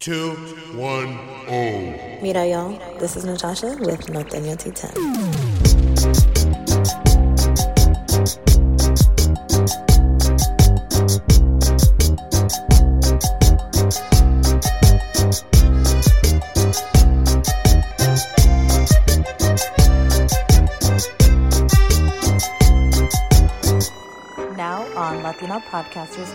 Two, one, oh. Mira, y'all. This is Natasha with Norteño 210. Now on Latino Podcasters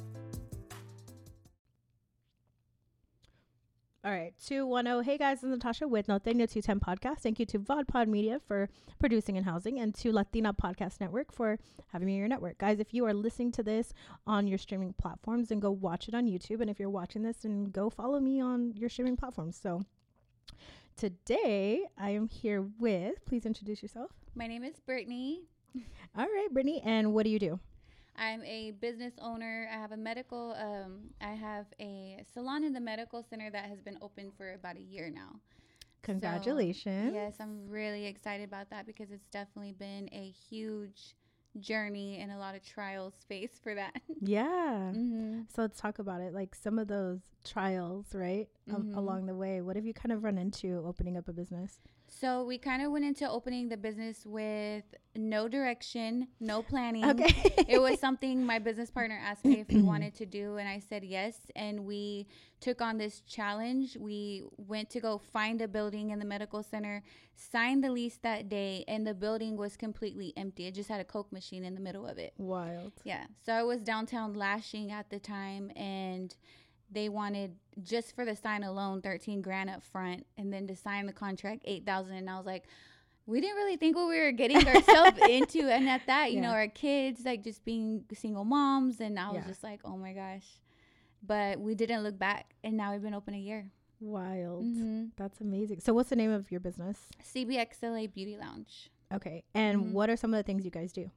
All right, 210. Hey guys, this is Natasha with Norteño 210 Podcast. Thank you to VodPod Media for producing and housing, and to Latina Podcast Network for having me in your network. Guys, if you are listening to this on your streaming platforms, then go watch it on YouTube. And if you're watching this, then go follow me on your streaming platforms. So today I am here with, please introduce yourself. My name is Brittany. All right, Brittany, and what do you do? I'm a business owner. I have a medical, um, I have a salon in the medical center that has been open for about a year now. So, Congratulations. yes, I'm really excited about that because it's definitely been a huge journey and a lot of trials faced for that. Yeah. hmm So let's talk about it. Like some of those trials, right, Mhm. along the way. What have you kind of run into opening up a business? So we kind of went into opening the business with no direction, no planning. Okay. it was something my business partner asked me if we wanted to do and i said yes and we took on this challenge we went to go find a building in the medical center signed the lease that day and the building was completely empty it just had a coke machine in the middle of it Wild. yeah so i was downtown lashing at the time and they wanted just for the sign alone 13 grand up front and then to sign the contract 8000 and i was like we didn't really think what we were getting ourselves into and at that you know our kids like just being single moms and i was Yeah. just like oh my gosh but we didn't look back and now we've been open a year Wild. hmm That's amazing. So what's the name of your business? cbxla beauty lounge Okay. And Mhm. what are some of the things you guys do?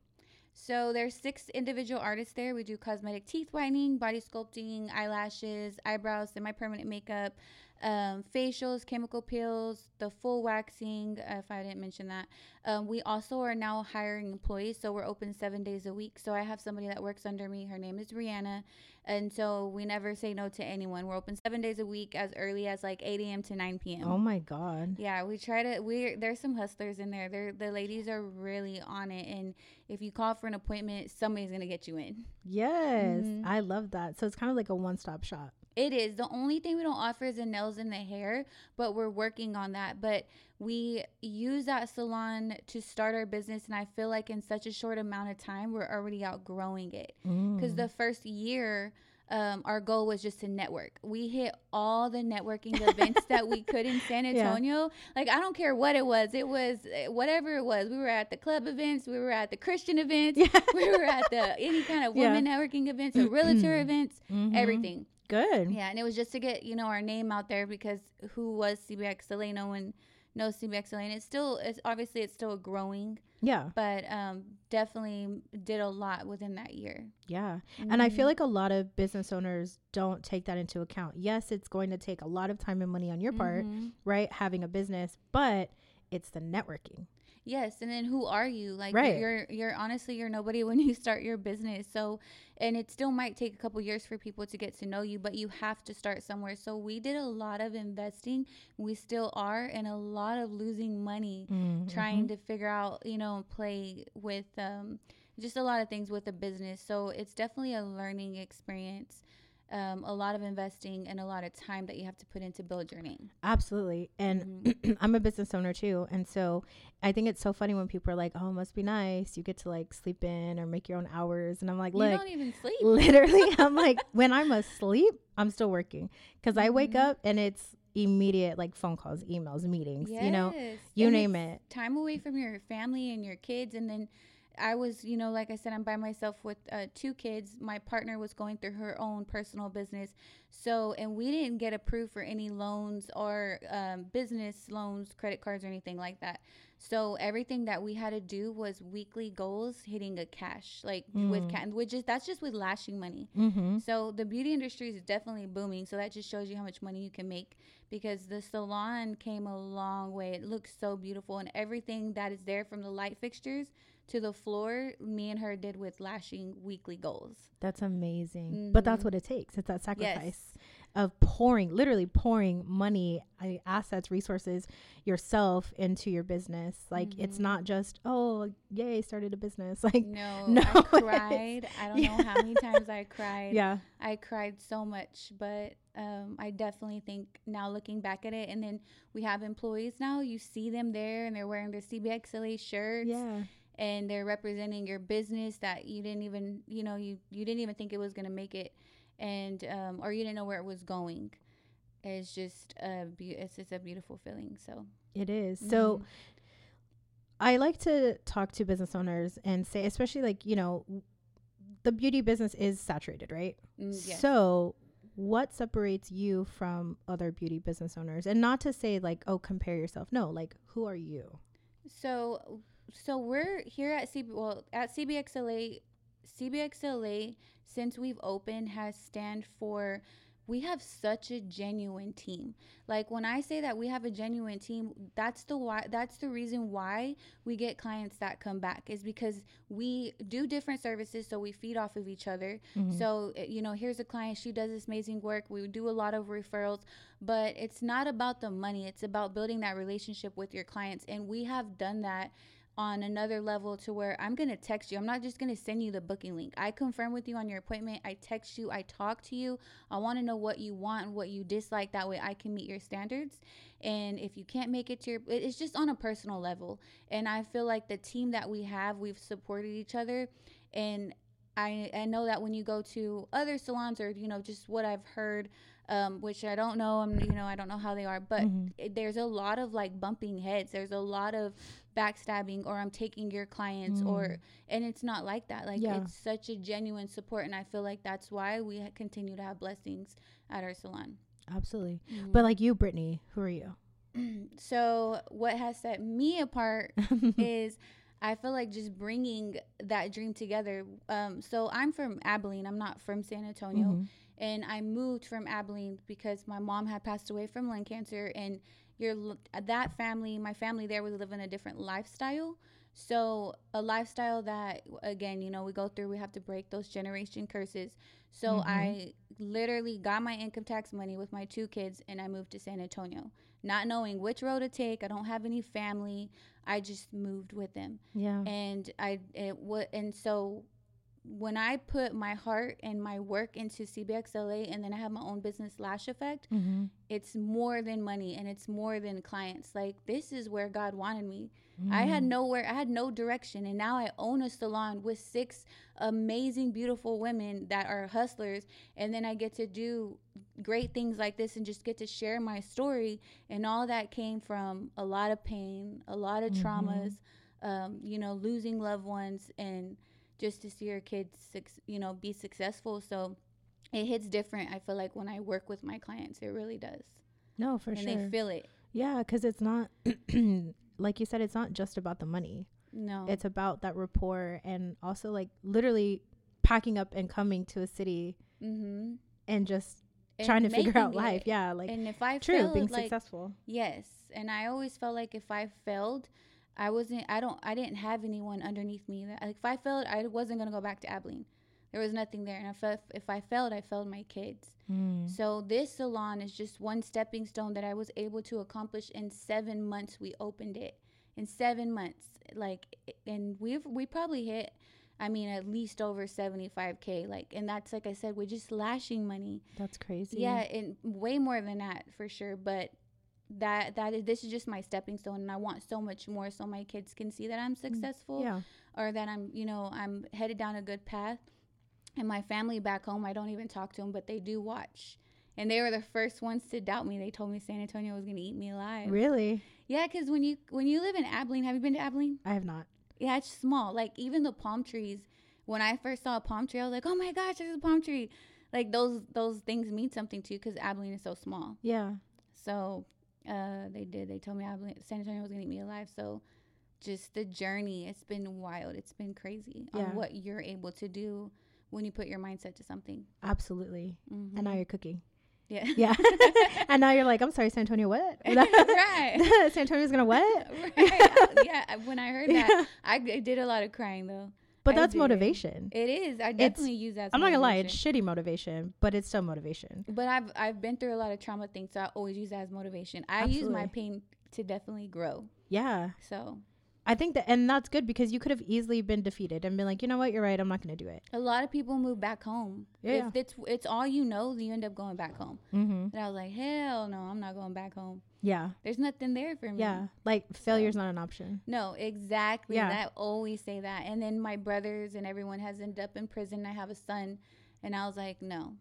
So there's six individual artists there. We do cosmetic teeth whitening, body sculpting, eyelashes, eyebrows, semi-permanent makeup, um, facials, chemical peels, the full waxing. If I didn't mention that, um, we also are now hiring employees. So we're open seven days a week. So I have somebody that works under me. Her name is Rihanna, and so we never say no to anyone. We're open seven days a week, as early as like 8 a.m. to 9 p.m. Oh my God. Yeah, we try to. We there's some hustlers in there. They're the ladies are really on it, and if you call for an appointment, somebody's gonna get you in. Yes. Mhm. I love that. So it's kind of like a one stop shop. It is the only thing we don't offer is the nails and the hair, but we're working on that. But we use that salon to start our business, and I feel like in such a short amount of time, we're already outgrowing it. Because Mm. the first year. Um, our goal was just to network. We hit all the networking events that we could in San Yeah. Antonio. Like I don't care what it was. It was eh, whatever it was. We were at the club events. We were at the Christian events. Yeah. We were at the any kind of Yeah. women networking events, or realtor events, Mhm. everything. Good. Yeah, and it was just to get you know our name out there because who was CBX LA? No one knows CBX LA, and it's still it's obviously it's still growing, Yeah. but um, definitely did a lot within that year. Yeah. And I Mm-hmm. feel like a lot of business owners don't take that into account. Yes, it's going to take a lot of time and money on your part, Mhm. right? Having a business, but it's the networking. Yes, and then who are you? Like Right. you're you're honestly you're nobody when you start your business. So and it still might take a couple years for people to get to know you, but you have to start somewhere. So we did a lot of investing. We still are and a lot of losing money Mm-hmm. trying to figure out, you know, play with um just a lot of things with the business. So it's definitely a learning experience. Um, a lot of investing and a lot of time that you have to put in to build your name. Absolutely. And I'm a business owner too. And so I think it's so funny when people are like, oh, it must be nice. You get to like sleep in or make your own hours. And I'm like, you look, don't even sleep. literally, I'm like, when I'm asleep, I'm still working because I wake Mhm. up and it's immediate like phone calls, emails, meetings, you know, you And name it. Time away from your family and your kids, and then I was, you know, like I said, I'm by myself with uh, two kids. My partner was going through her own personal business. So, and we didn't get approved for any loans or um, business loans, credit cards, or anything like that. So, everything that we had to do was weekly goals hitting a cash, like with ca- which is that's just with lashing money. Mm-hmm. So, the beauty industry is definitely booming. So, that just shows you how much money you can make because the salon came a long way. It looks so beautiful, and everything that is there from the light fixtures to the floor, me and her did with lashing weekly goals. That's amazing. But that's Mhm. what it takes. It's that sacrifice Yes. of pouring, literally pouring money, uh, assets, resources, yourself into your business. Like it's Mhm. not just, oh, yay, started a business. Like, No, No, I cried. I don't know how many times I cried. yeah. I cried so much, but um, I definitely think now looking back at it, and then we have employees now. You see them there, and they're wearing their CBXLA shirts, Yeah. And they're representing your business that you didn't even, you know, you you didn't even think it was gonna make it, and um, or you didn't know where it was going. It's just a be- it's just a beautiful feeling. So It is. So Mhm. I like to talk to business owners and say, especially like, you know, the beauty business is saturated, right? mm, yes. So, what separates you from other beauty business owners? And not to say like, oh, compare yourself. No, like, who are you? So, so we're here at CB. Well, at CBXLA, CBXLA since we've opened has stand for. We have such a genuine team. Like when I say that we have a genuine team, that's the why. That's the reason why we get clients that come back is because we do different services, so we feed off of each other. So, uh, you know, here's a client, she does this amazing work. We do a lot of referrals, but it's not about the money. It's about building that relationship with your clients. And we have done that on another level to where I'm going to text you. I'm not just going to send you the booking link. I confirm with you on your appointment. I text you. I talk to you. I want to know what you want what you dislike. That way I can meet your standards. And if you can't make it to your, it's just on a personal level. And I feel like the team that we have, we've supported each other. And I, I know that when you go to other salons or you know just what I've heard, um, which I don't know, I'm you know I don't know how they are, but it, there's a lot of like bumping heads. There's a lot of backstabbing or I'm taking your clients or and it's not like that. Like Yeah. it's such a genuine support, and I feel like that's why we ha- continue to have blessings at our salon. Absolutely. But like you, Brittany, who are you? So what has set me apart is I feel like just bringing that dream together. Um, so I'm from Abilene. I'm not from San Antonio, Mm-hmm. And I moved from Abilene because my mom had passed away from lung cancer, and your that family, my family there, was living a different lifestyle. So a lifestyle that again, you know, we go through. We have to break those generation curses. So mm-hmm. I literally got my income tax money with my two kids, and I moved to San Antonio, not knowing which road to take. I don't have any family. I just moved with them Yeah. and I it what and so when I put my heart and my work into CBXLA and then I have my own business Lash Effect, Mm-hmm. it's more than money and it's more than clients. Like this is where God wanted me. I had nowhere, I had no direction, and now I own a salon with six amazing, beautiful women that are hustlers, and then I get to do great things like this and just get to share my story. And all that came from a lot of pain, a lot of traumas, um, you know, losing loved ones, and just to see your kids, you know, be successful. So it hits different. I feel like when I work with my clients, it really does, No, for and sure. And they feel it. yeah, because it's not, like you said, it's not just about the money. No, It's about that rapport and also like literally packing up and coming to a city mm-hmm. and just And trying to figure out making life. it. Yeah, like and if I true, failed, being like, successful. Yes, and I always felt like if I failed, I wasn't. I don't. I didn't have anyone underneath me. That like if I failed, I wasn't gonna go back to Abilene. There was nothing there, and if I, if I failed, I failed my kids. Mm. So this salon is just one stepping stone that I was able to accomplish in seven months. We opened it in seven months, like, and we've we probably hit. I mean, at least over seventy five k. Like, and that's like I said, we're just lashing money. That's crazy. Yeah, and way more than that for sure. But that that is this is just my stepping stone, and I want so much more, so my kids can see that I'm successful, Yeah. or that I'm you know I'm headed down a good path. And my family back home, I don't even talk to them, but they do watch. And they were the first ones to doubt me. They told me San Antonio was gonna eat me alive. Really? Yeah, because when you when you live in Abilene, have you been to Abilene? I have not. Yeah, it's small. Like even the palm trees. When I first saw a palm tree, I was like, "Oh my gosh, there's a palm tree!" Like those those things mean something too because Abilene is so small. Yeah. So uh, they did. They told me Abilene, San Antonio was gonna eat me alive. So just the journey, it's been wild. It's been crazy Yeah. on what you're able to do when you put your mindset to something. Absolutely. Mhm. And now you're cooking. yeah, Yeah. and now you're like, I'm sorry, San Antonio, what? right. San Antonio's gonna what? right. Yeah. When I heard Yeah. that, I, I did a lot of crying though. But I that's did. motivation. It is. I definitely use that. as I'm not gonna lie, it's shitty motivation, but it's still motivation. But I've I've been through a lot of trauma things, so I always use that as motivation. I use my pain to definitely grow. Yeah. So I think that, and that's good because you could have easily been defeated and been like, you know what, you're right, I'm not gonna do it. a lot of people move back home. Yeah. If it's it's all you know, you end up going back home. Mm-hmm. And I was like, hell no, I'm not going back home. Yeah. There's nothing there for me. Yeah. Like failure's not an option. No, exactly. Yeah. I always say that. And then my brothers and everyone has ended up in prison. I have a son, and I was like, no,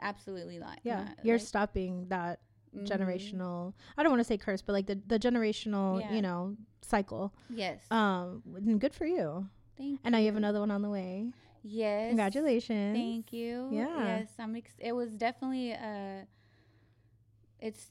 absolutely not. Yeah. not. You're Like, stopping that mhm. generational I don't want to say curse, but like the, the generational, Yeah. you know, cycle. Yes. Um good for you. Thank And now you have another one on the way. Yes. Congratulations. Thank you. Yeah. Yes, I'm. Ex- it was definitely. Uh, it's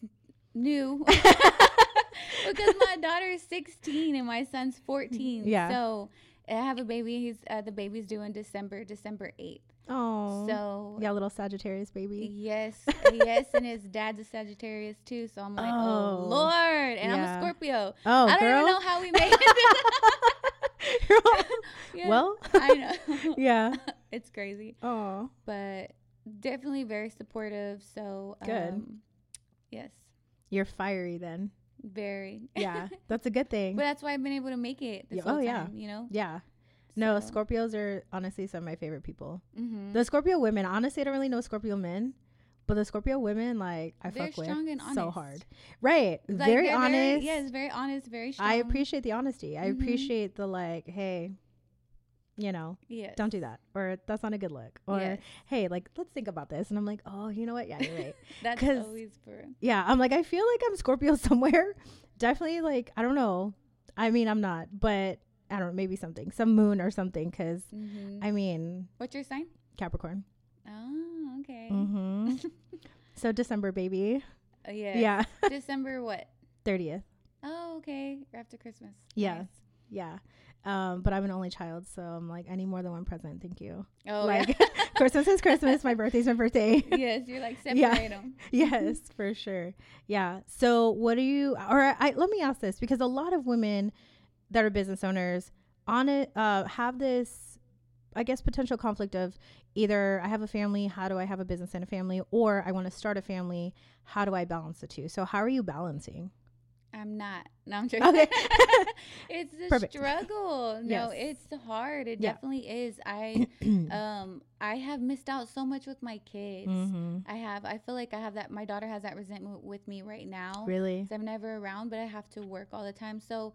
new because my daughter is 16 and my son's 14. Yeah. So I have a baby. He's uh, the baby's due in December, December 8th. Oh. So yeah, little Sagittarius baby. yes, yes, and his dad's a Sagittarius too. So I'm like, oh, Oh. Lord, and I'm a Scorpio. Oh, I don't girl. even know how we made it. Yeah, Well, I know. yeah. it's crazy. Oh. but definitely very supportive. So Good. Um, yes, You're fiery then. very. Yeah. That's a good thing. but that's why I've been able to make it this Yeah, whole oh, yeah. You know. yeah. No, So, Scorpios are honestly some of my favorite people. mhm. The Scorpio women, honestly, I don't really know Scorpio men, but the Scorpio women, like, I They're fuck with so hard. Right. Like, very honest. yes, very honest, very strong. I appreciate the honesty. I Mhm. appreciate the, like, hey, you know, Yes. don't do that. Or that's not a good look. Or, Yes. hey, like, let's think about this. And I'm like, oh, you know what? Yeah, you're right. That's always for. yeah. I'm like, I feel like I'm Scorpio somewhere. Definitely, like, I don't know. I mean, I'm not, but I don't know, maybe something, some moon or something. Cause hmm I mean, What's your sign? Capricorn. Oh, okay. Mm-hmm. so December, baby. Uh, yes. Yeah. December what? 30th. Oh, okay. After Christmas. Yeah. Nice. Yeah. Um, but I'm an only child, so I'm like, I need more than one present. Thank you. Oh, like, Christmas is Christmas. My birthday's my birthday. yes, you're like separate Yeah. them. yes, for sure. Yeah. So, what do you, or I, let me ask this because a lot of women that are business owners on it uh, have this, I guess, potential conflict of either I have a family, how do I have a business and a family, or I want to start a family, how do I balance the two? So, how are you balancing? I'm not. No, I'm joking. Okay. it's a Perfect. struggle. No, Yes. it's hard. It Yeah. definitely is. I um I have missed out so much with my kids. mm-hmm. I have. I feel like I have that. My daughter has that resentment with me right now. Really? I'm never around, but I have to work all the time. So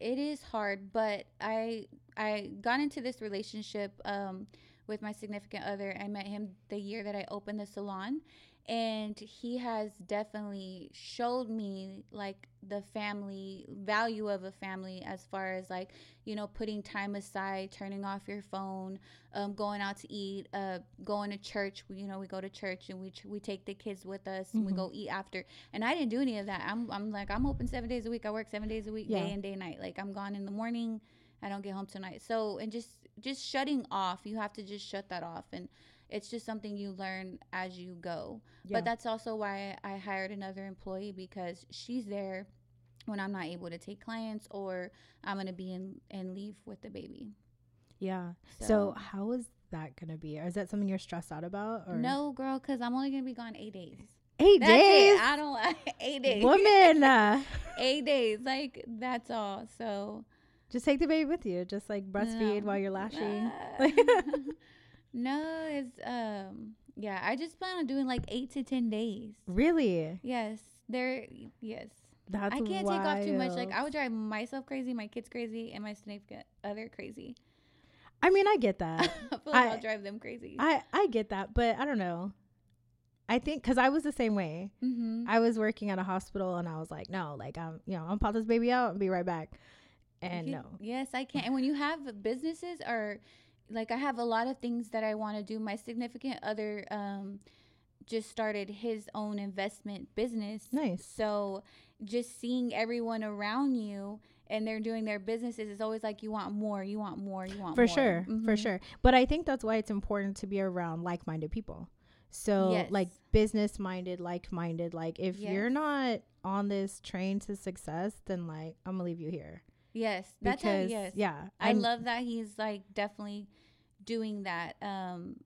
it is hard. But I I got into this relationship um with my significant other. I met him the year that I opened the salon. And he has definitely showed me like the family value of a family as far as like, you know, putting time aside, turning off your phone, um, going out to eat, uh, going to church. We, you know, we go to church and we ch- we take the kids with us and we go eat after. And I didn't do any of that. I'm I'm like I'm open seven days a week. I work seven days a week, Yeah. day and day and night. Like I'm gone in the morning. I don't get home tonight. So and just just shutting off. You have to just shut that off and. It's just something you learn as you go. Yeah. But that's also why I hired another employee because she's there when I'm not able to take clients or I'm going to be in, and leave with the baby. Yeah. So, So, how is that gonna be? Or is that something you're stressed out about? Or no, girl, because I'm only going to be gone eight days. eight That's days, it. I don't like eight days. woman. eight days. Like, that's all. So, just take the baby with you. Just like breastfeed No. while you're lashing. No, it's, um, yeah, I just plan on doing like eight to 10 days. really? Yes. There, yes. That's I can't take off too much. Like, I would drive myself crazy, my kids crazy, and my significant other crazy. I mean, I get that. I feel like will drive them crazy. I I get that, but I don't know. I think because I was the same way. mm-hmm. I was working at a hospital, and I was like, no, like I'm, you know, I'm pop this baby out and be right back. And You- no. Yes, I can't. And when you have businesses or like I have a lot of things that I want to do. My significant other um just started his own investment business. Nice. So just seeing everyone around you and they're doing their businesses is always like you want more, you want more, you want more. for more. sure for Mhm. sure but i think that's why it's important to be around like-minded people so Yes. like business minded like-minded like if you're not on this train to success then like i'm gonna leave you here Yes, that's how, because yes. yeah I I'm- love that he's like definitely doing that. Um,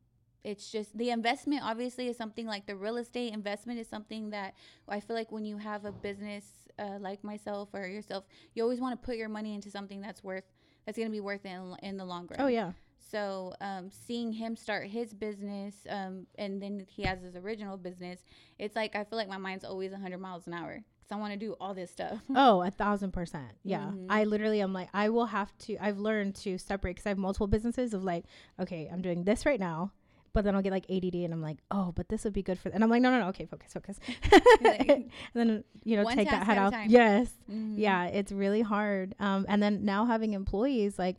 it's just the investment obviously is something like the real estate investment is something that I feel like when you have a business uh, like myself or yourself, you always want to put your money into something that's worth that's going to be worth it in, in the long run. oh yeah So um, seeing him start his business, um, and then he has his original business, it's like I feel like my mind's always 100 miles an hour I want to do all this stuff. oh a thousand percent yeah Mhm. i literally am like i will have to i've learned to separate because i have multiple businesses of like okay i'm doing this right now but then I'll get like ADD and I'm like, oh, but this would be good for. And I'm like, no, no, no, okay, focus, focus. and then you know, take that head off. time. Yes, Mhm. yeah, it's really hard. Um, and then now having employees, like,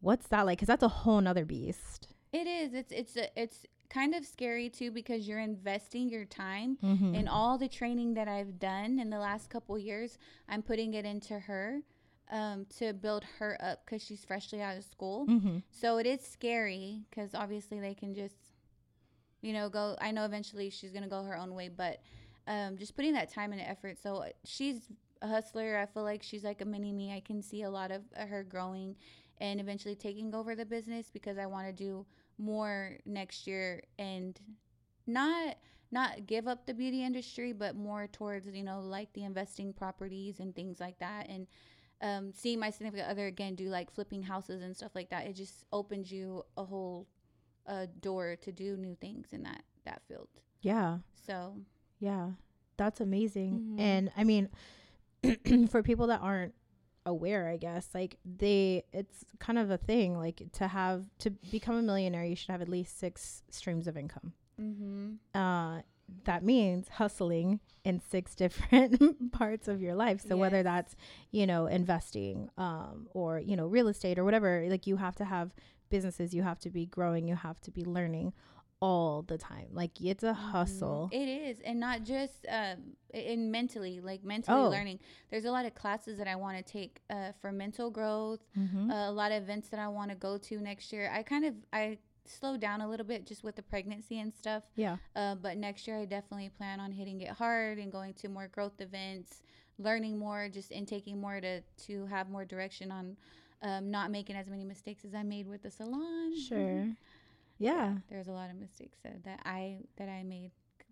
what's that like? Because that's a whole nother beast. It is. It's it's a, it's kind of scary too because you're investing your time Mm-hmm. and all the training that I've done in the last couple years. I'm putting it into her um, to build her up because she's freshly out of school. mm-hmm. So it is scary because obviously they can just, you know, go. I know eventually she's gonna go her own way, but um, just putting that time and effort. So uh, she's a hustler. I feel like she's like a mini me. I can see a lot of uh, her growing and eventually taking over the business because I want to do more next year and not not give up the beauty industry, but more towards you know like the investing properties and things like that and um, seeing my significant other again do like flipping houses and stuff like that, it just opens you a whole uh, door to do new things in that that field. Yeah, So yeah, that's amazing. Mhm. And I mean, for people that aren't aware, I guess, like they, it's kind of a thing. Like to have to become a millionaire, you should have at least six streams of income. mm-hmm. uh, that means hustling in six different parts of your life. So whether that's, you know, investing, um, or, you know, real estate or whatever, like you have to have businesses, you have to be growing, you have to be learning all the time. Like it's a hustle. It is, and not just um, in mentally, like mentally Oh. learning. There's a lot of classes that I want to take uh, for mental growth. Mhm. uh, a lot of events that I want to go to next year. I kind of I slowed down a little bit just with the pregnancy and stuff. yeah. Uh, but next year I definitely plan on hitting it hard and going to more growth events, learning more, just and taking more to to have more direction on um, not making as many mistakes as I made with the salon. Sure. Yeah. There's a lot of mistakes that, that I that I made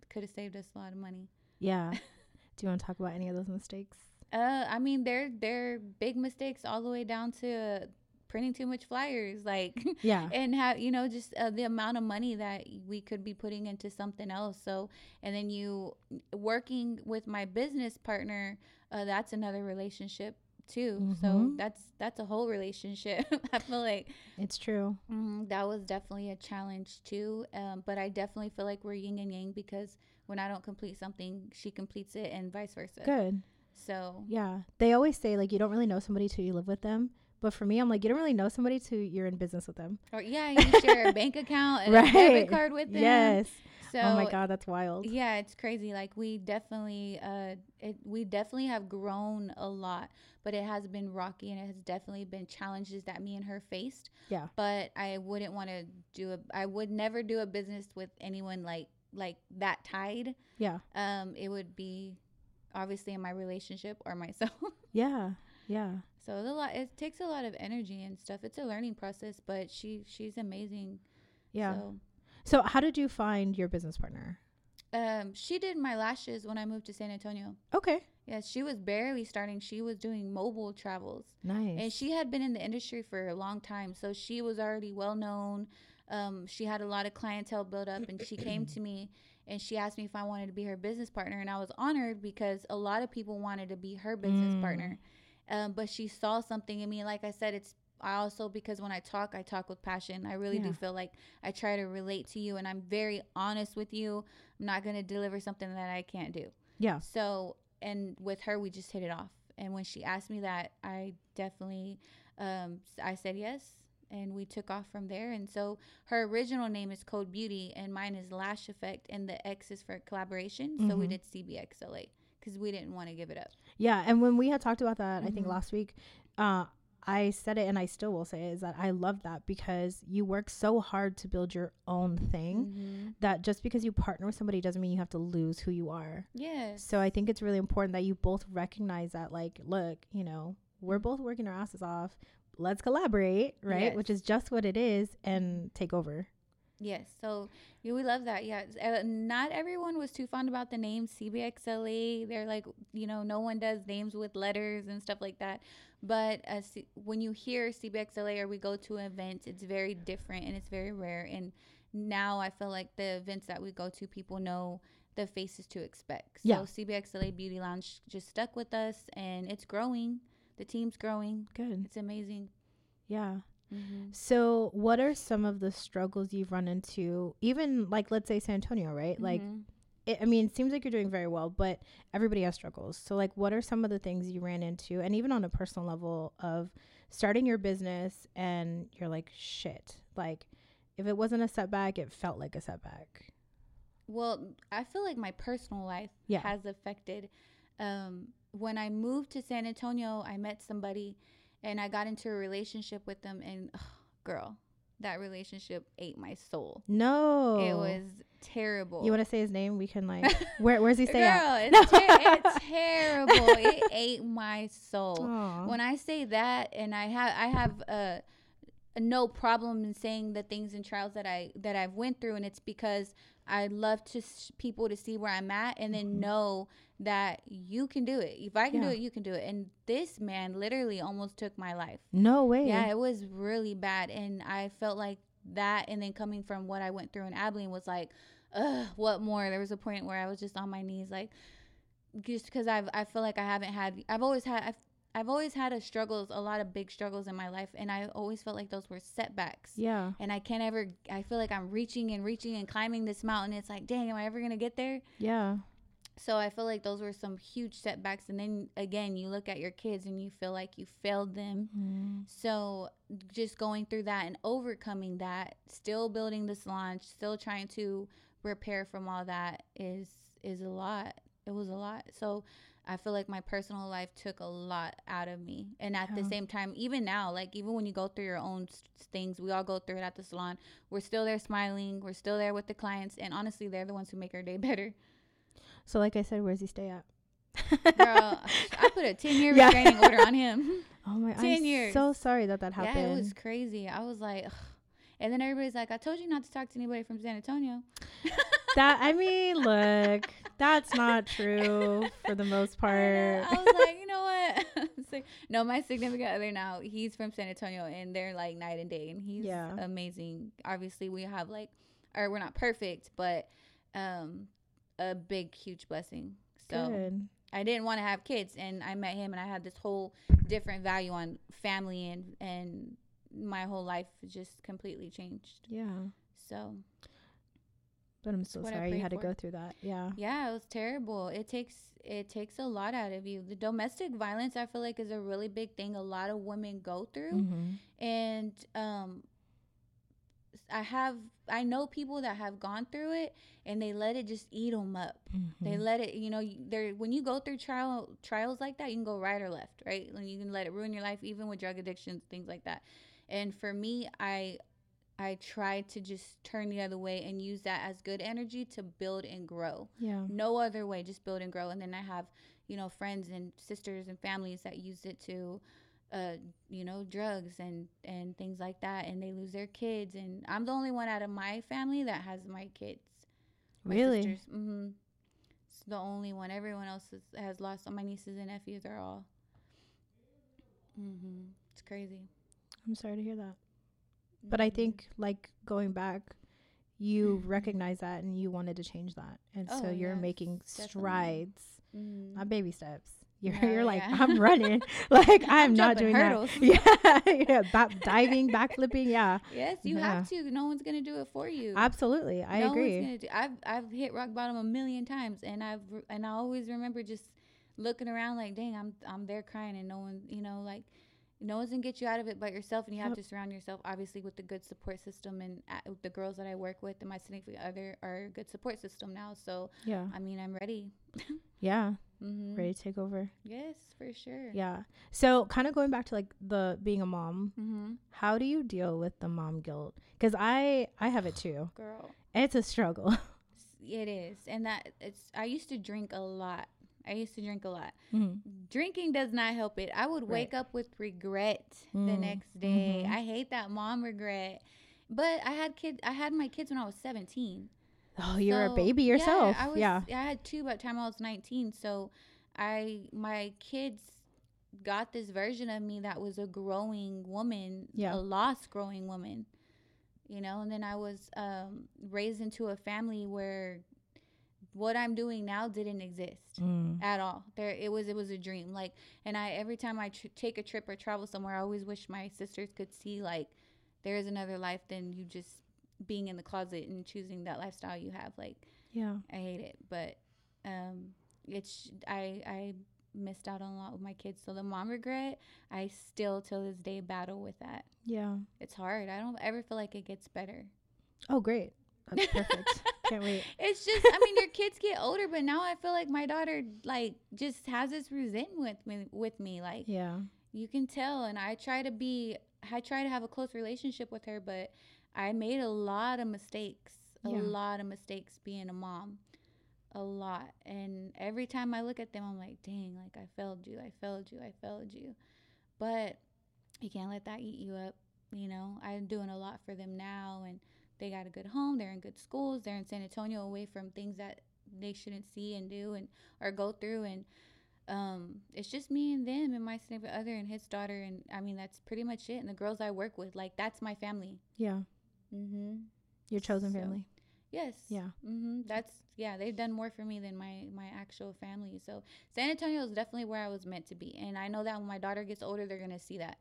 could have saved us a lot of money. Yeah. Do you want to talk about any of those mistakes? Uh, I mean, they're they're big mistakes all the way down to printing too much flyers, like Yeah. and have you know just uh, the amount of money that we could be putting into something else. So, and then you working with my business partner, uh, that's another relationship too. So Mhm. that's that's a whole relationship. I feel like It's true. mm, that was definitely a challenge too. Um, but I definitely feel like we're yin and yang because when I don't complete something, she completes it, and vice versa. Good. So Yeah. They always say like you don't really know somebody till you live with them. But for me, I'm like, you don't really know somebody till you're in business with them. or yeah, you share a bank account and a debit card with them. Yes. So oh my god, that's wild. Yeah, it's crazy. Like we definitely, uh, it, we definitely have grown a lot, but it has been rocky and it has definitely been challenges that me and her faced. Yeah. But I wouldn't want to do a. I would never do a business with anyone like like that tied. Yeah. Um, it would be obviously in my relationship or myself. Yeah. Yeah. so it's a lot. It takes a lot of energy and stuff. It's a learning process, but she she's amazing. Yeah. So, So how did you find your business partner? um, she did my lashes when I moved to San Antonio. Okay. Yes, she was barely starting. She was doing mobile travels. Nice. And she had been in the industry for a long time. So she was already well known. Um, she had a lot of clientele built up. And she came to me and she asked me if I wanted to be her business partner. And I was honored because a lot of people wanted to be her business Mm. partner. Um, but she saw something in me. Like I said, it's I also because when I talk, I talk with passion. I really Yeah. do feel like I try to relate to you and I'm very honest with you. I'm not going to deliver something that I can't do. yeah. So, and with her, we just hit it off. and when she asked me that, I definitely um, I said yes, and we took off from there. And so her original name is Code Beauty, and mine is Lash Effect, and the X is for collaboration. So we Mhm. did CBXLA because we didn't want to give it up. Yeah, and when we had talked about that, I think Mhm. last week, uh, I said it and I still will say it, is that I love that because you work so hard to build your own thing Mhm. that just because you partner with somebody doesn't mean you have to lose who you are. Yes. So I think it's really important that you both recognize that, like, look, you know, we're both working our asses off. Let's collaborate, right? Yes. Which is just what it is, and take over. Yes, so yeah, we love that. Yeah, uh, not everyone was too fond about the name CBXLA. They're like, you know, no one does names with letters and stuff like that. But uh, C- when you hear CBXLA or we go to events, it's very different and it's very rare. And now I feel like the events that we go to, people know the faces to expect. So Yeah. CBXLA Beauty Lounge just stuck with us and it's growing. The team's growing. Good. It's amazing. Yeah. Mm-hmm. So, what are some of the struggles you've run into, even like, let's say San Antonio, right? Like, it, I mean, it seems like you're doing very well, but everybody has struggles. So, like, what are some of the things you ran into, and even on a personal level, of starting your business and you're like, shit, like, if it wasn't a setback, it felt like a setback. Well, I feel like my personal life Yeah. has affected. Um, when I moved to San Antonio, I met somebody and I got into a relationship with them. And ugh, girl, that relationship ate my soul. No, It was terrible. You want to say his name? We can like, where where's he stay girl, at? it's, ter- it's terrible. It ate my soul. Aw. When I say that, and I have, I have uh, no problem in saying the things and trials that I that I've went through, and it's because I love to s- people to see where I'm at, and then know that you can do it. If I can do Mm-hmm. It, you can do it. And this man literally almost took my life. no way. Yeah, it was really bad, and I felt like that. And then coming from what I went through in Abilene was like, ugh, what more? There was a point where I was just on my knees, like, just because I've I feel like I haven't had. I've always had. I've, I've always had a struggles, a lot of big struggles in my life, and I always felt like those were setbacks. yeah, And I can't ever. I feel like I'm reaching and reaching and climbing this mountain. It's like, dang, am I ever gonna get there? yeah, So I feel like those were some huge setbacks. And then again, you look at your kids and you feel like you failed them. Mm. So just going through that and overcoming that, still building this launch, still trying to repair from all that is is a lot. It was a lot. So I feel like my personal life took a lot out of me. And at the same time, even now, like even when you go through your own things, we all go through it at the salon. We're still there smiling. We're still there with the clients, and honestly, they're the ones who make our day better. So, like I said, where's he stay at? Girl, I put a 10 year Yeah. restraining order on him. Oh my! 10 I'm years. so sorry that that happened. Yeah, it was crazy. I was like, Ugh. and then everybody's like, I told you not to talk to anybody from San Antonio. that I mean, look, that's not true for the most part. I was like, you know what? Like- no, my significant other now, he's from San Antonio, and they're like night and day, and he's Yeah. amazing. Obviously, we have like, or we're not perfect, but um, a big, huge blessing. So Good. I didn't want to have kids, and I met him, and I had this whole different value on family, and and my whole life just completely changed. Yeah, So but I'm so what sorry you had to go through that. Yeah. yeah, it was terrible. It takes it takes a lot out of you. The domestic violence, I feel like, is a really big thing. A lot of women go through, Mm-hmm. and um, I have I know people that have gone through it, and they let it just eat them up. Mm-hmm. They let it, you know, there when you go through trial trials like that, you can go right or left, right? And you can let it ruin your life, even with drug addictions, things like that. And for me, I I try to just turn the other way and use that as good energy to build and grow. yeah. No other way, just build and grow. And then I have, you know, friends and sisters and families that use it to uh, you know, drugs and and things like that, and they lose their kids. And I'm the only one out of my family that has my kids. My Really? Sisters. Mm-hmm. It's the only one. Everyone else is, has lost. All my nieces and nephews are all. Mm-hmm. It's crazy. I'm sorry to hear that. But I Mhm. think like going back, you Mhm. recognize that and you wanted to change that, and so Oh, you're yes, making strides, Mhm. not baby steps. You're No, you're like yeah. I'm running, like I'm, I'm not doing hurdles. that. Yeah, yeah, ba- diving, backflipping. Yeah, Yes, you have to. No one's gonna do it for you. absolutely. I no agree. Do, I've I've hit rock bottom a million times, and I've and I always remember just looking around like, dang, I'm I'm there crying and no one, you know, like no one's gonna get you out of it but yourself, and you have to surround yourself obviously with the good support system. And uh, the girls that I work with and my significant other are a good support system now. So Yeah. I mean, I'm ready. Yeah. hmm Ready to take over. Yes, for sure. Yeah. So kind of going back to like the being a mom, Mm-hmm. how do you deal with the mom guilt? Because I I have it too. Girl. It's a struggle. It is, and that it's. I used to drink a lot. I used to drink a lot. Mhm. Drinking does not help it. I would wake Right. up with regret the Mm, next day. mhm. I hate that mom regret. But I had kid. I had my kids when I was seventeen. Oh, you're a So, baby yeah, yourself. I was, yeah. I had two by the time I was nineteen. So, I my kids got this version of me that was a growing woman, Yeah. a lost growing woman. You know, and then I was um, raised into a family where what I'm doing now didn't exist Mm. at all. There, it was it was a dream. Like, and I every time I tr- take a trip or travel somewhere, I always wish my sisters could see like there is another life than you just being in the closet and choosing that lifestyle you have. Like, Yeah. I hate it, but um, it's I I missed out on a lot with my kids. So the mom regret, I still till this day battle with that. Yeah. It's hard. I don't ever feel like it gets better. Oh, great. That's perfect. Can't wait. It's just, I mean, your kids get older, but now I feel like my daughter like just has this resentment with me. With me, like Yeah. you can tell, and I try to be, I try to have a close relationship with her, but I made a lot of mistakes, a Yeah. lot of mistakes being a mom, a lot. And every time I look at them, I'm like, dang, like I failed you, I failed you, I failed you. But you can't let that eat you up. You know, I'm doing a lot for them now, and they got a good home. They're in good schools. They're in San Antonio, away from things that they shouldn't see and do and or go through. And um, it's just me and them and my significant other and his daughter. And I mean, that's pretty much it. And the girls I work with, like that's my family. Yeah. Mm-hmm. Your chosen So- family. Yes. Yeah. Mm-hmm. That's yeah. They've done more for me than my my actual family. So San Antonio is definitely where I was meant to be, and I know that when my daughter gets older, they're gonna see that.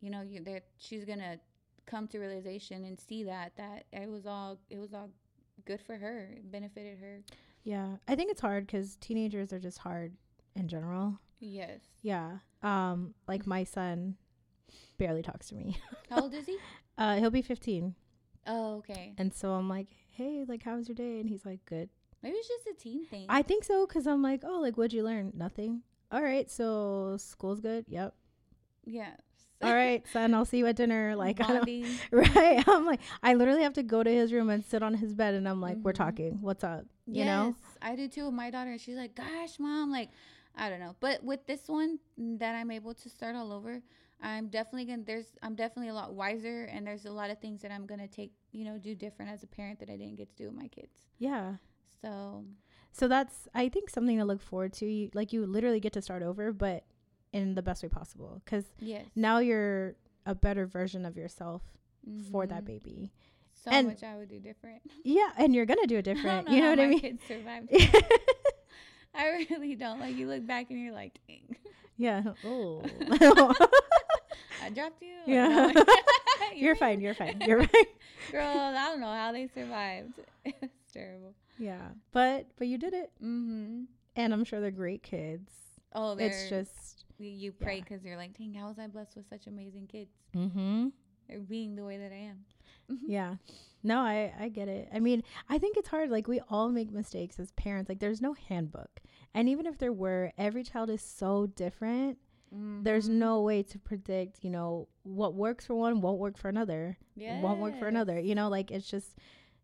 You know, you that she's gonna come to realization and see that that it was all it was all good for her, it benefited her. Yeah. I think it's hard because teenagers are just hard in general. Yes. Yeah. Um, like my son barely talks to me. How old is he? Uh, he'll be 15. Oh, okay. And so I'm like, hey, like, how was your day? And he's like, good. Maybe it's just a teen thing. I think so because I'm like, oh, like, what'd you learn? Nothing. All right. So school's good. Yep. yeah. All right, son, I'll see you at dinner. Like, right? I'm like, I literally have to go to his room and sit on his bed, and I'm like, we're Mhm. talking. What's up? You yes, know? I do too with my daughter. And she's like, gosh, mom, like, I don't know. But with this one that I'm able to start all over, I'm definitely gonna there's I'm definitely a lot wiser and there's a lot of things that I'm gonna take, you know, do different as a parent that I didn't get to do with my kids. Yeah. So So that's, I think, something to look forward to. You, like, you literally get to start over, but in the best way possible. Because yes. now you're a better version of yourself for that Mhm. baby. So and- much I would do different. Yeah, and you're gonna do it different. know You know what I my mean? Kids survived. I really don't. Like you look back and you're like, dang, yeah. Oh. I dropped you. Yeah. No. you're fine. You're fine. You're fine. Girl, I don't know how they survived. it's terrible. Yeah, but but you did it, Mm-hmm. and I'm sure they're great kids. Oh, It's they're- just. You, pray yeah. because you're like, dang, how was I blessed with such amazing kids? Mm-hmm. Or being the way that I am. Yeah. No, I I get it. I mean, I think it's hard. Like we all make mistakes as parents. Like there's no handbook, and even if there were, every child is so different. There's Mhm. no way to predict. You know what works for one won't work for another. Yeah. Won't work for another. You know, like it's just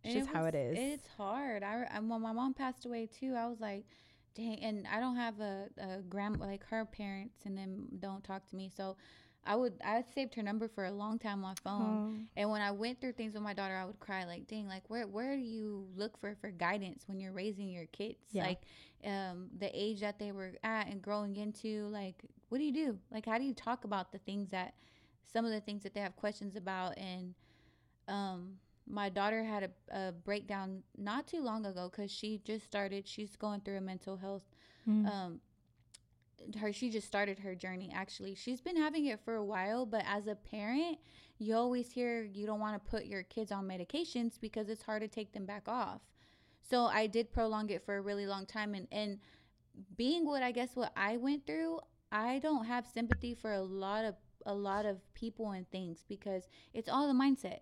it's And just how it was- is. It's hard. I, I when my mom passed away too, I was like, dang. And I don't have a, a grandma like her parents, and then don't talk to me. So I would I saved her number for a long time on my phone. And when I went through things with my daughter, I would cry like, dang, like where where do you look for for guidance when you're raising your kids? Yeah. Like um the age that they were at and growing into, like what do you do? Like how do you talk about the things that some of the things that they have questions about and um my daughter had a, a breakdown not too long ago because she just started she's going through a mental health Mm. um her she just started her journey actually she's been having it for a while but as a parent you always hear you don't want to put your kids on medications because it's hard to take them back off so i did prolong it for a really long time and and being what I guess what I went through, I don't have sympathy for a lot of a lot of people and things because it's all the mindset.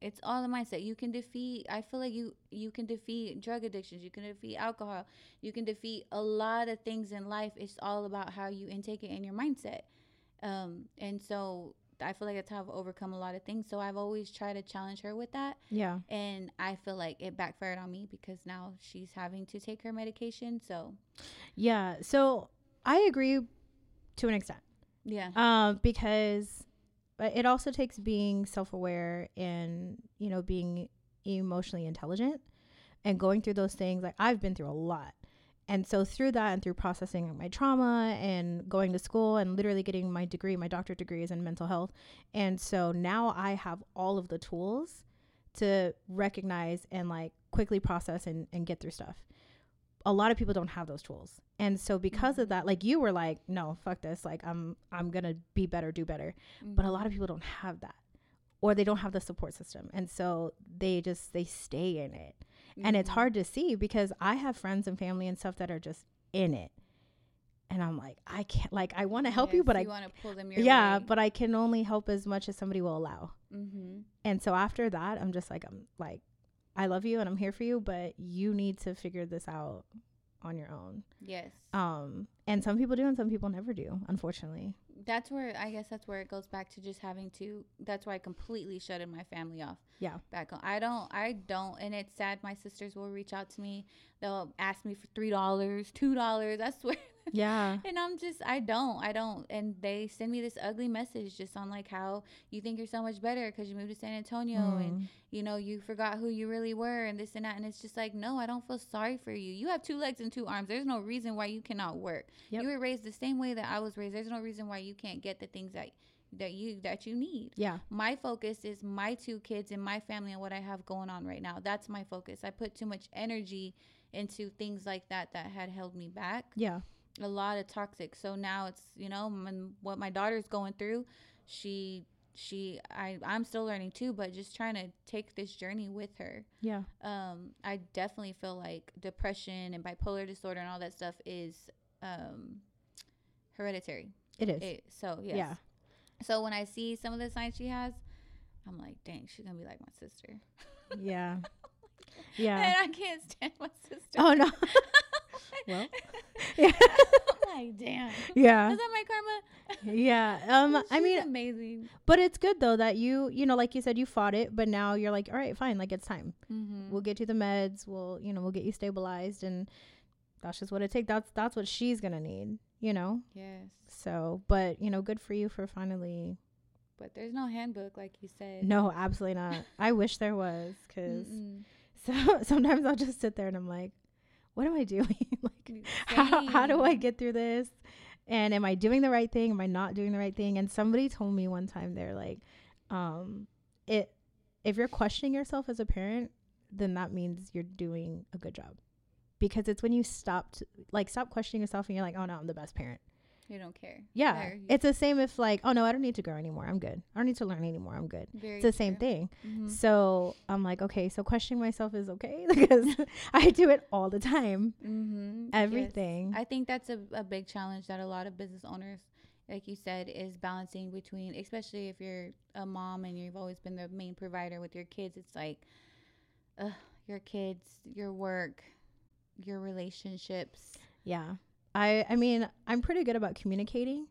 It's all the mindset. You can defeat I feel like you you can defeat drug addictions, you can defeat alcohol, you can defeat a lot of things in life. It's all about how you intake it in your mindset. Um and so I feel like that's how I've overcome a lot of things. So I've always tried to challenge her with that. Yeah. And I feel like it backfired on me because now she's having to take her medication. So Yeah. So I agree to an extent. yeah. Um, because but it also takes being self-aware and you know being emotionally intelligent and going through those things. Like i've been through a lot. And so through that and through processing my trauma and going to school and literally getting my degree my doctorate degree is in mental health. And so now i have all of the tools to recognize and like quickly process and, and get through stuff a lot of people don't have those tools. And so because of mm-hmm. that like you were like no fuck this. Like i'm i'm gonna be better do better. But a mm-hmm. lot of people don't have that or they don't have the support system. And so they just they stay in it. And it's mm-hmm. hard to see because i have friends and family and stuff that are just in it. And i'm like i can't like i want to help you but you i want to pull them yeah way. but i can only help as much as somebody will allow. Mm-hmm. and so after that i'm just like i'm like i love you and i'm here for you but you need to figure this out on your own yes, um and some people do and some people never do unfortunately that's where I guess that's where it goes back to just having to. That's why I completely shutted my family off. Yeah. back home. I don't. I don't. And it's sad. My sisters will reach out to me. They'll ask me for three dollars, two dollars. I swear. Yeah And I'm just, I don't, I don't. And they send me this ugly message just on like how you think you're so much better because you moved to San Antonio and Mm. you know you forgot who you really were and this and that. And it's just like, no, I don't feel sorry for you. You have two legs and two arms. There's no reason why you cannot work. Yep. You were raised the same way that I was raised. There's no reason why you can't get the things that that you that you need. yeah My focus is my two kids and my family and what I have going on right now. That's my focus. I put too much energy into things like that that had held me back yeah a lot of toxic. So now it's you know when, what my daughter's going through. She she I I'm still learning too, but just trying to take this journey with her. yeah Um, I definitely feel like depression and bipolar disorder and all that stuff is um hereditary. it is It, so yes. yeah So when I see some of the signs she has, I'm like, dang, she's gonna be like my sister. yeah yeah. And I can't stand my sister. oh no well yeah like, damn. yeah Is that my karma? yeah um i mean amazing. but it's good though that you you know like you said you fought it but now you're like all right fine like it's time Mm-hmm. we'll get you the meds we'll you know we'll get you stabilized and that's just what it takes that's that's what she's gonna need you know Yes. so but you know good for you for finally But there's no handbook, like you said. no absolutely not i wish there was because so sometimes i'll just sit there and i'm like what am i doing like how, how do I get through this? And am I doing the right thing? Am I not doing the right thing? And somebody told me one time they're like, um, it if you're questioning yourself as a parent, then that means you're doing a good job. Because it's when you stop to, like stop questioning yourself and you're like, oh no, I'm the best parent. You don't care. Yeah. There, you- It's the same if like, oh no, I don't need to grow anymore. I'm good. I don't need to learn anymore. I'm good. very It's the same true. thing. Mhm. So I'm like, okay, so questioning myself is okay because I do it all the time. Mm-hmm. Yes. Everything. I think that's a, a big challenge that a lot of business owners, like you said, is balancing between, especially if you're a mom and you've always been the main provider with your kids. It's like, uh, your kids, your work, your relationships. Yeah. I I mean, I'm pretty good about communicating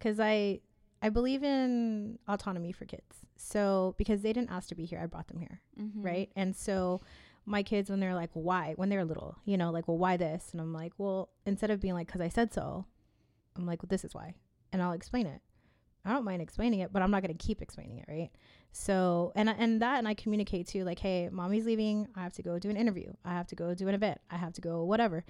cuz I I believe in autonomy for kids. So because they didn't ask to be here, I brought them here, Mm-hmm. right? And so my kids when they're like, "Why?" when they're little, you know, like, "Well, why this?" and I'm like, "Well, instead of being like cuz I said so, I'm like, well, this is why." And I'll explain it. I don't mind explaining it, but I'm not going to keep explaining it, right? So, and I- and that and I communicate too like, "Hey, mommy's leaving. I have to go do an interview. I have to go do an event. I have to go whatever."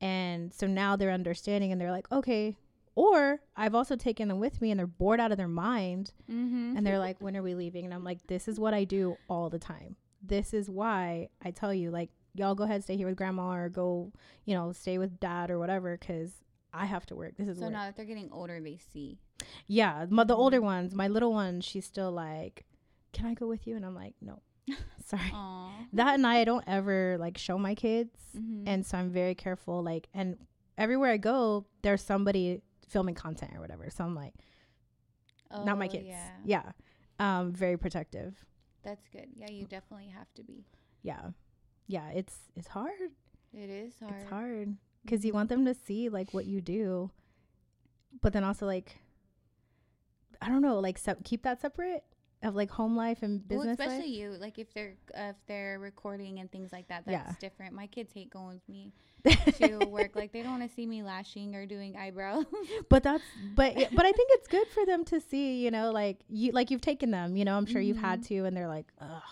And so now they're understanding and they're like, "Okay." Or I've also taken them with me and they're bored out of their mind Mm-hmm. and they're like, "When are we leaving?" And I'm like, "This is what I do all the time. This is why I tell you, like, y'all go ahead, stay here with grandma, or go, you know, stay with dad or whatever, because I have to work. This is So work. now that they're getting older, they see. yeah, my, the older ones, my little one, she's still like, "Can I go with you?" And I'm like, "No, sorry." Aww. that and I don't ever like show my kids, Mhm. and so I'm very careful. Like, and everywhere I go, there's somebody filming content or whatever. So I'm like, not my Oh, kids. Yeah. Yeah. Um, very protective. That's good. Yeah, you definitely have to be. Yeah. Yeah. It's it's hard. It is hard. It's hard because Mm-hmm. you want them to see like what you do, but then also like, I don't know, like sep- keep that separate of like home life and Well, business especially life. you, like if they're uh, if they're recording and things like that, that's Yeah. different. My kids hate going with me to work. Like they don't want to see me lashing or doing eyebrows. but that's but but I think it's good for them to see, you know, like you like you've taken them, you know, I'm sure you've had to, and they're like, ugh,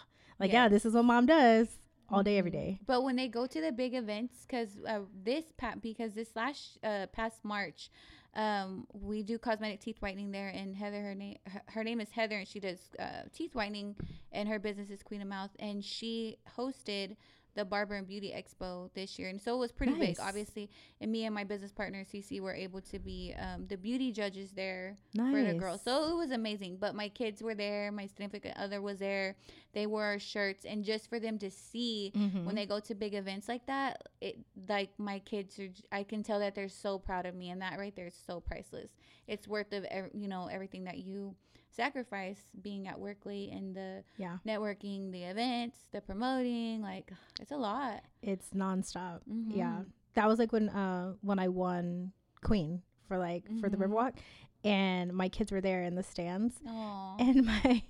like yeah, Yes. this is what mom does all day, every Mhm. But when they go to the big events, because uh, this pa- because this last uh, past March, um, we do cosmetic teeth whitening there, and Heather, her name her, name is Heather, and she does uh, teeth whitening, and her business is Queen of Mouth, and she hosted the Barber and Beauty Expo this year, and so it was pretty Nice. big, obviously. And me and my business partner CC were able to be um, the beauty judges there for the girls. So it was amazing. But my kids were there, my significant other was there. They wore our shirts, and just for them to see Mhm. when they go to big events like that, it like my kids are. I can tell that they're so proud of me, and that right there is so priceless. It's worth of you know everything that you sacrifice being at work late and the yeah, networking, the events, the promoting. Like it's a lot. it's nonstop. Yeah, Mhm. that was like when uh when I won Queen for like for the Mhm. Riverwalk, and my kids were there in the stands, Aw. and my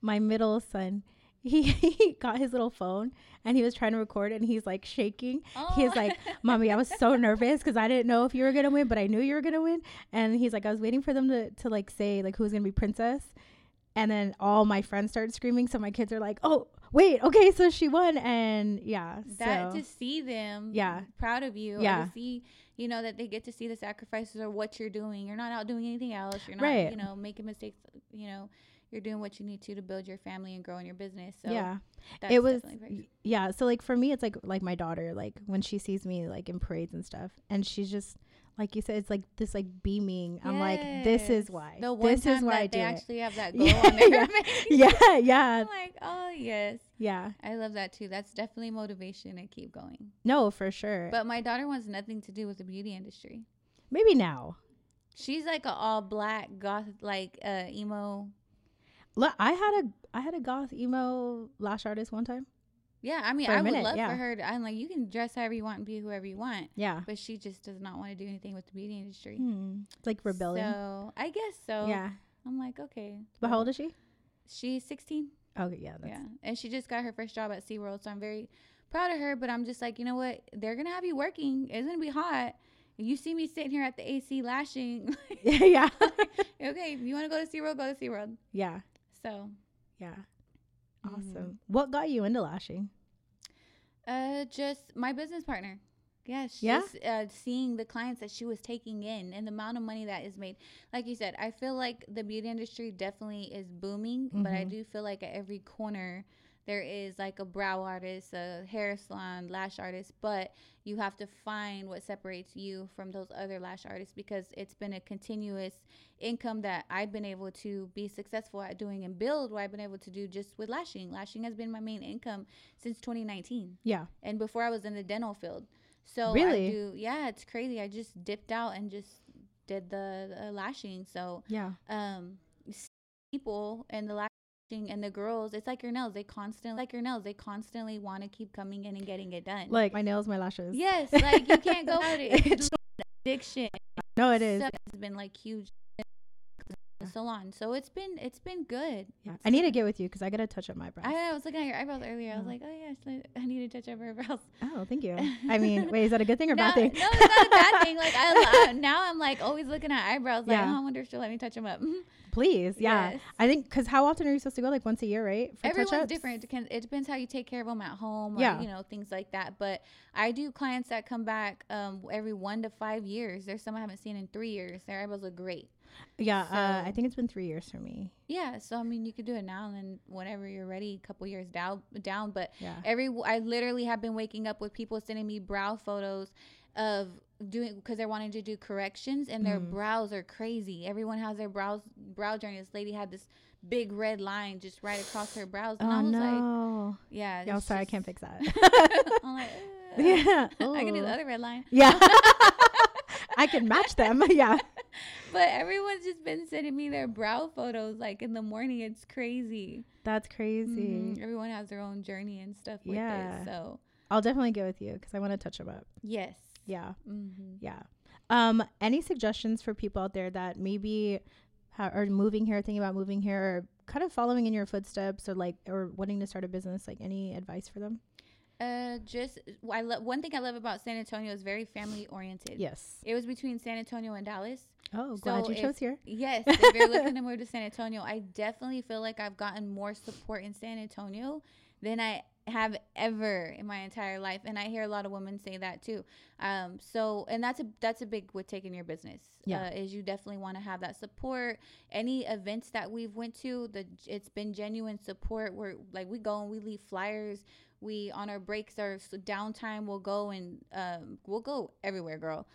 my middle son. He, he got his little phone and he was trying to record and he's like shaking. He's like, oh. Mommy, I was so nervous because I didn't know if you were gonna win, but I knew you were gonna win. And he's like, I was waiting for them to, to like say like who's gonna be princess. And then all my friends started screaming, so my kids are like, Oh, wait, okay, so she won and yeah. that so to see them Yeah. proud of you Yeah. to see you know that they get to see the sacrifices or what you're doing you're not out doing anything else you're not Right. you know making mistakes you know you're doing what you need to to build your family and grow in your business. So yeah. that's it was yeah so like for me it's like like my daughter like when she sees me like in parades and stuff and she's just like you said it's like this like beaming. I'm like this is why. The one this time is why that i do they it. actually have that goal Yeah, on their yeah. face. yeah yeah. I'm like oh yes. Yeah. I love that too. That's definitely motivation to keep going. No for sure. But my daughter wants nothing to do with the beauty industry. Maybe now. She's like a all black goth like uh emo i had a i had a goth emo lash artist one time Yeah, I mean, I would minute, love yeah. for her. To, I'm like, you can dress however you want and be whoever you want, yeah but she just does not want to do anything with the beauty industry. hmm. It's like rebellion So I guess so. yeah I'm like, okay. but how old is she She's 16. okay yeah that's yeah, and she just got her first job at SeaWorld, so I'm very proud of her. But I'm just like, you know what? They're gonna have you working. It's gonna be hot. You see me sitting here at the AC lashing. yeah okay, if you want to go to SeaWorld, go to SeaWorld. yeah So, yeah mhm. awesome what got you into lashing Uh, just my business partner. Yeah, she's Yeah? just uh, seeing the clients that she was taking in and the amount of money that is made. Like you said, I feel like the beauty industry definitely is booming, but I Mhm. do feel like at every corner there is like a brow artist, a hair salon, lash artist, but you have to find what separates you from those other lash artists because it's been a continuous income that I've been able to be successful at doing and build what I've been able to do just with lashing. Lashing has been my main income since 2019 yeah and before I was in the dental field. So Really? I do yeah, it's crazy. I just dipped out and just did the, the lashing. So yeah um people and the and the girls, it's like your nails. They constantly like your nails. They constantly want to keep coming in and getting it done. like my nails my lashes yes, like you can't go out it. It's addiction. no it is it's been like huge the salon. So it's been it's been good. Yeah, I need to get with you because I gotta touch up my brows. I, I was looking at your eyebrows earlier. I was like, oh yes, I- need to touch up her eyebrows. oh, thank you. I mean, wait, is that a good thing or no, bad thing? No, it's not a bad thing. Like I, I now I'm like always looking at eyebrows. Like Yeah. oh, I wonder if she'll let me touch them up. Please, yeah. Yes. I think because how often are you supposed to go? Like once a year, right? For Everyone's touch-ups? different. It depends, it depends how you take care of them at home, or, Yeah. you know, things like that. But I do clients that come back um, every one to five years. There's some I haven't seen in three years. Their eyebrows look great. Yeah, uh, I think it's been three years for me. Yeah, so I mean, you could do it now and then whenever you're ready, a couple years down. Down, but Yeah. every I literally have been waking up with people sending me brow photos of doing because they're wanting to do corrections and their Mhm. brows are crazy. Everyone has their brows brow journey. This lady had this big red line just right across her brows, and Oh I was like, no. yeah. Yeah, it's sorry, I can't fix that. I'm like, "Ugh." yeah. I can do the other red line. Yeah. I can match them. yeah. But everyone's just been sending me their brow photos like in the morning. It's crazy. That's crazy. Mhm. Everyone has their own journey and stuff with Yeah. it. So I'll definitely go with you because I want to touch them up. yes. Yeah. Mm-hmm. Yeah. Um, any suggestions for people out there that maybe ha- are moving here, thinking about moving here, or kind of following in your footsteps, or like, or wanting to start a business? Like, any advice for them? Uh, just I love one thing I love about San Antonio is very family oriented. Yes. It was between San Antonio and Dallas. Oh, glad So you if- chose here. Yes, if you're looking to move to San Antonio, I definitely feel like I've gotten more support in San Antonio than I have ever in my entire life, and I hear a lot of women say that too. Um, so and that's a that's a big with taking your business. Yeah. uh, is you definitely want to have that support. Any events that we've went to, the it's been genuine support. Where like we go and we leave flyers. We on our breaks or s- downtime, we'll go and um, we'll go everywhere, girl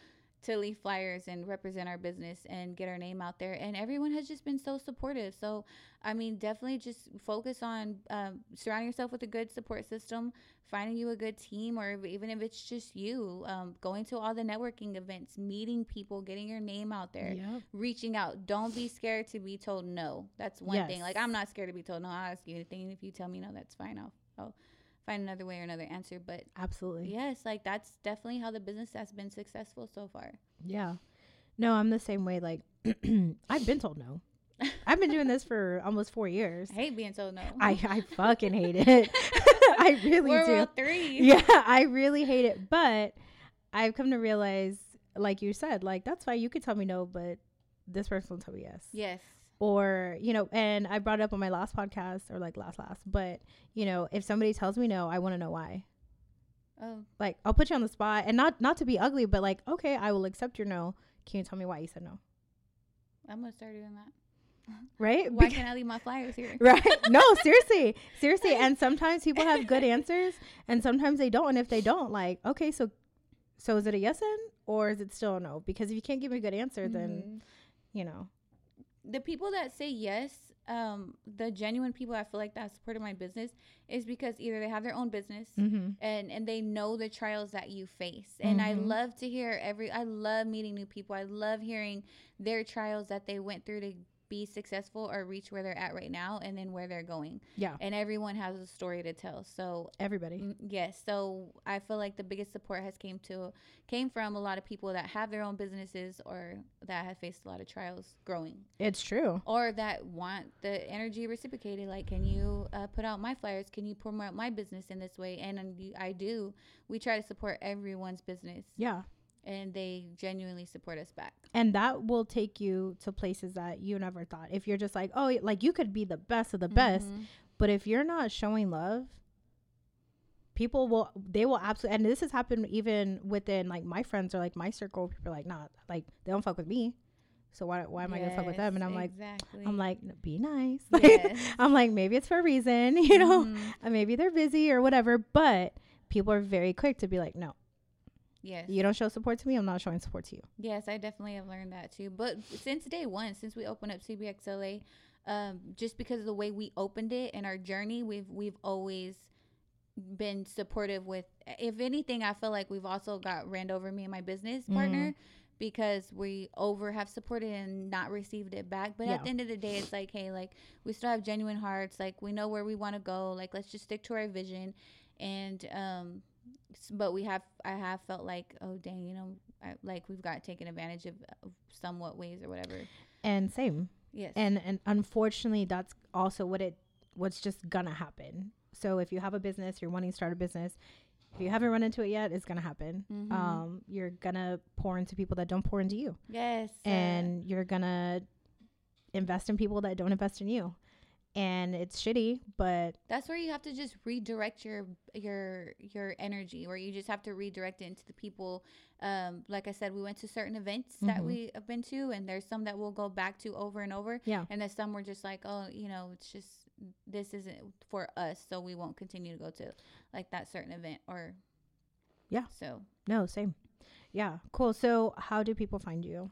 to leave flyers and represent our business and get our name out there. And everyone has just been so supportive. So, I mean, definitely just focus on um, surrounding yourself with a good support system, finding you a good team, or even if it's just you, um, going to all the networking events, meeting people, getting your name out there. Yep. Reaching out. Don't be scared to be told no. That's one thing. Like I'm not scared to be told no. I'll ask you anything. If you tell me no, that's fine. I'll, I'll find another way or another answer. But Absolutely. yes, like that's definitely how the business has been successful so far. Yeah. No, I'm the same way. Like, I've been told no. I've been doing this for almost four years. I hate being told no. I, I fucking hate it. I really World do. War Three. yeah, I really hate it. But I've come to realize, like you said, like that's fine. You could tell me no, but this person will tell me yes. Yes. Or, you know, and I brought it up on my last podcast or like last last, but you know, if somebody tells me no, I want to know why. Oh, Like I'll put you on the spot and not not to be ugly, but like, okay, I will accept your no. Can you tell me why you said no? I'm gonna start doing that. Right? Why Beca- can't I leave my flyers here? right no seriously seriously and sometimes people have good answers and sometimes they don't and if they don't like okay so so is it a yes then or is it still a no because if you can't give me a good answer then Mhm. you know the people that say yes, um, the genuine people I feel like that supported my business is because either they have their own business mm-hmm. and and they know the trials that you face and i Mhm. love to hear every i love meeting new people i love hearing their trials that they went through to be successful or reach where they're at right now and then where they're going. Yeah. And everyone has a story to tell. So everybody. yes. So i feel like the biggest support has came to came from a lot of people that have their own businesses or that have faced a lot of trials growing. It's true. Or that want the energy reciprocated like can you uh, put out my flyers? Can you promote my business in this way? And, and i do. We try to support everyone's business. Yeah and they genuinely support us back and that will take you to places that you never thought if you're just like oh like you could be the best of the best Mhm. But if you're not showing love, people will they will absolutely and this has happened even within like my friends or like my circle. People are like, nah, like they don't fuck with me. So why why am I gonna fuck with them? And I'm like exactly I'm like, be nice. Yes. I'm like, maybe it's for a reason, you know, Mhm. maybe they're busy or whatever. But people are very quick to be like, no, yes you don't show support to me. I'm not showing support to you. Yes, I definitely have learned that too. But since day one, since we opened up CBXLA, um, just because of the way we opened it and our journey, we've we've always been supportive with. If anything, I feel like we've also got ran over me and my business partner because we over have supported and not received it back. But Yeah. at the end of the day, it's like, hey, like we still have genuine hearts. Like we know where we want to go. Like let's just stick to our vision. And um, but we have I have felt like oh dang, you know, I, like we've got taken advantage of, somewhat ways or whatever. And same. Yes. and and unfortunately that's also what it what's just gonna happen so if you have a business you're wanting to start a business if you haven't run into it yet it's gonna happen Mhm. um you're gonna pour into people that don't pour into you yes. and you're gonna invest in people that don't invest in you and it's shitty but that's where you have to just redirect your your your energy where you just have to redirect it into the people. Um like i said we went to certain events that Mhm. we have been to and there's some that we'll go back to over and over. Yeah. And there's some we're just like oh you know it's just this isn't for us so we won't continue to go to like that certain event or Yeah. so. No same. Yeah cool. So how do people find you?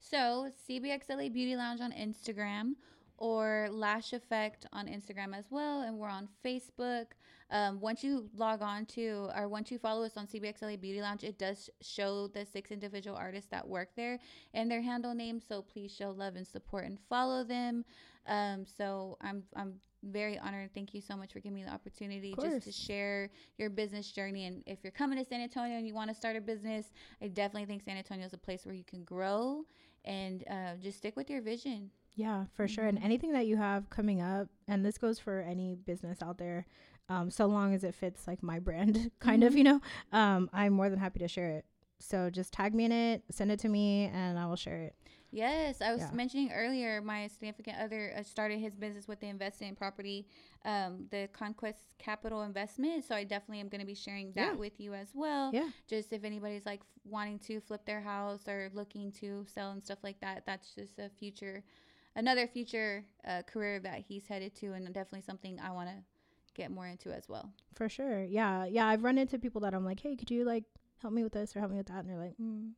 So CBXLA Beauty Lounge on Instagram or Lash Effect on Instagram as well, and we're on Facebook. Um, once you log on to or once you follow us on CBXLA Beauty Lounge, it does show the six individual artists that work there and their handle names. So please show love and support and follow them. Um, so I'm I'm very honored. Thank you so much for giving me the opportunity just to share your business journey. And if you're coming to San Antonio and you want to start a business, I definitely think San Antonio is a place where you can grow and uh, just stick with your vision. Yeah, for sure. And anything that you have coming up, and this goes for any business out there, um, so long as it fits like my brand, kind of, you know, um, I'm more than happy to share it. So just tag me in it, send it to me, and I will share it. Yes, I was Yeah. mentioning earlier. My significant other uh, started his business with the investment in property, um, the Conquest Capital Investment. So I definitely am going to be sharing that Yeah. with you as well. Yeah. Just if anybody's like f- wanting to flip their house or looking to sell and stuff like that, that's just a future, another future uh, career that he's headed to, and definitely something I want to get more into as well. For sure. Yeah. Yeah. I've run into people that I'm like, hey, could you like help me with this or help me with that? And they're like, mm.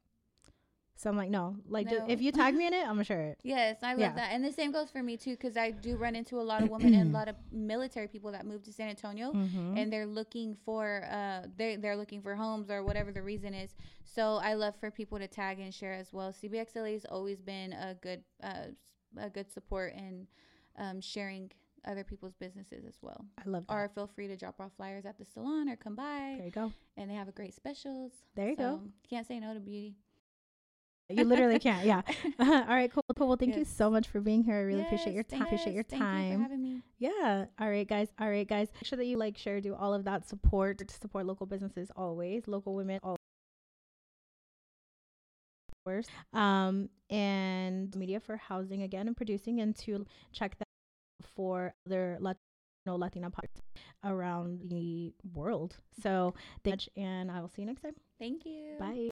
so I'm like, no, like No. if you tag me in it, I'm gonna share it. Yes, I love Yeah. that. And the same goes for me too, because I do run into a lot of women and a lot of military people that move to San Antonio. Mm-hmm. and they're looking for uh they they're looking for homes or whatever the reason is. So I love for people to tag and share as well. CBXLA has always been a good uh a good support and um sharing other people's businesses as well. I love that. Or feel free to drop off flyers at the salon or come by there you go. and they have a great specials. There you go. Can't say no to beauty. You literally can't. Yeah. All right. Cool. Cool. Well, thank you so much for being here. I really appreciate your time. Appreciate your yes, Thank you for time. having me. Yeah. All right, guys. All right, guys. Make sure that you like, share, do all of that support to support local businesses always, local women always. Um, and media for housing again and producing, and to check that for other Latino Latina podcasts around the world. So, thank you, and I will see you next time. Thank you. Bye.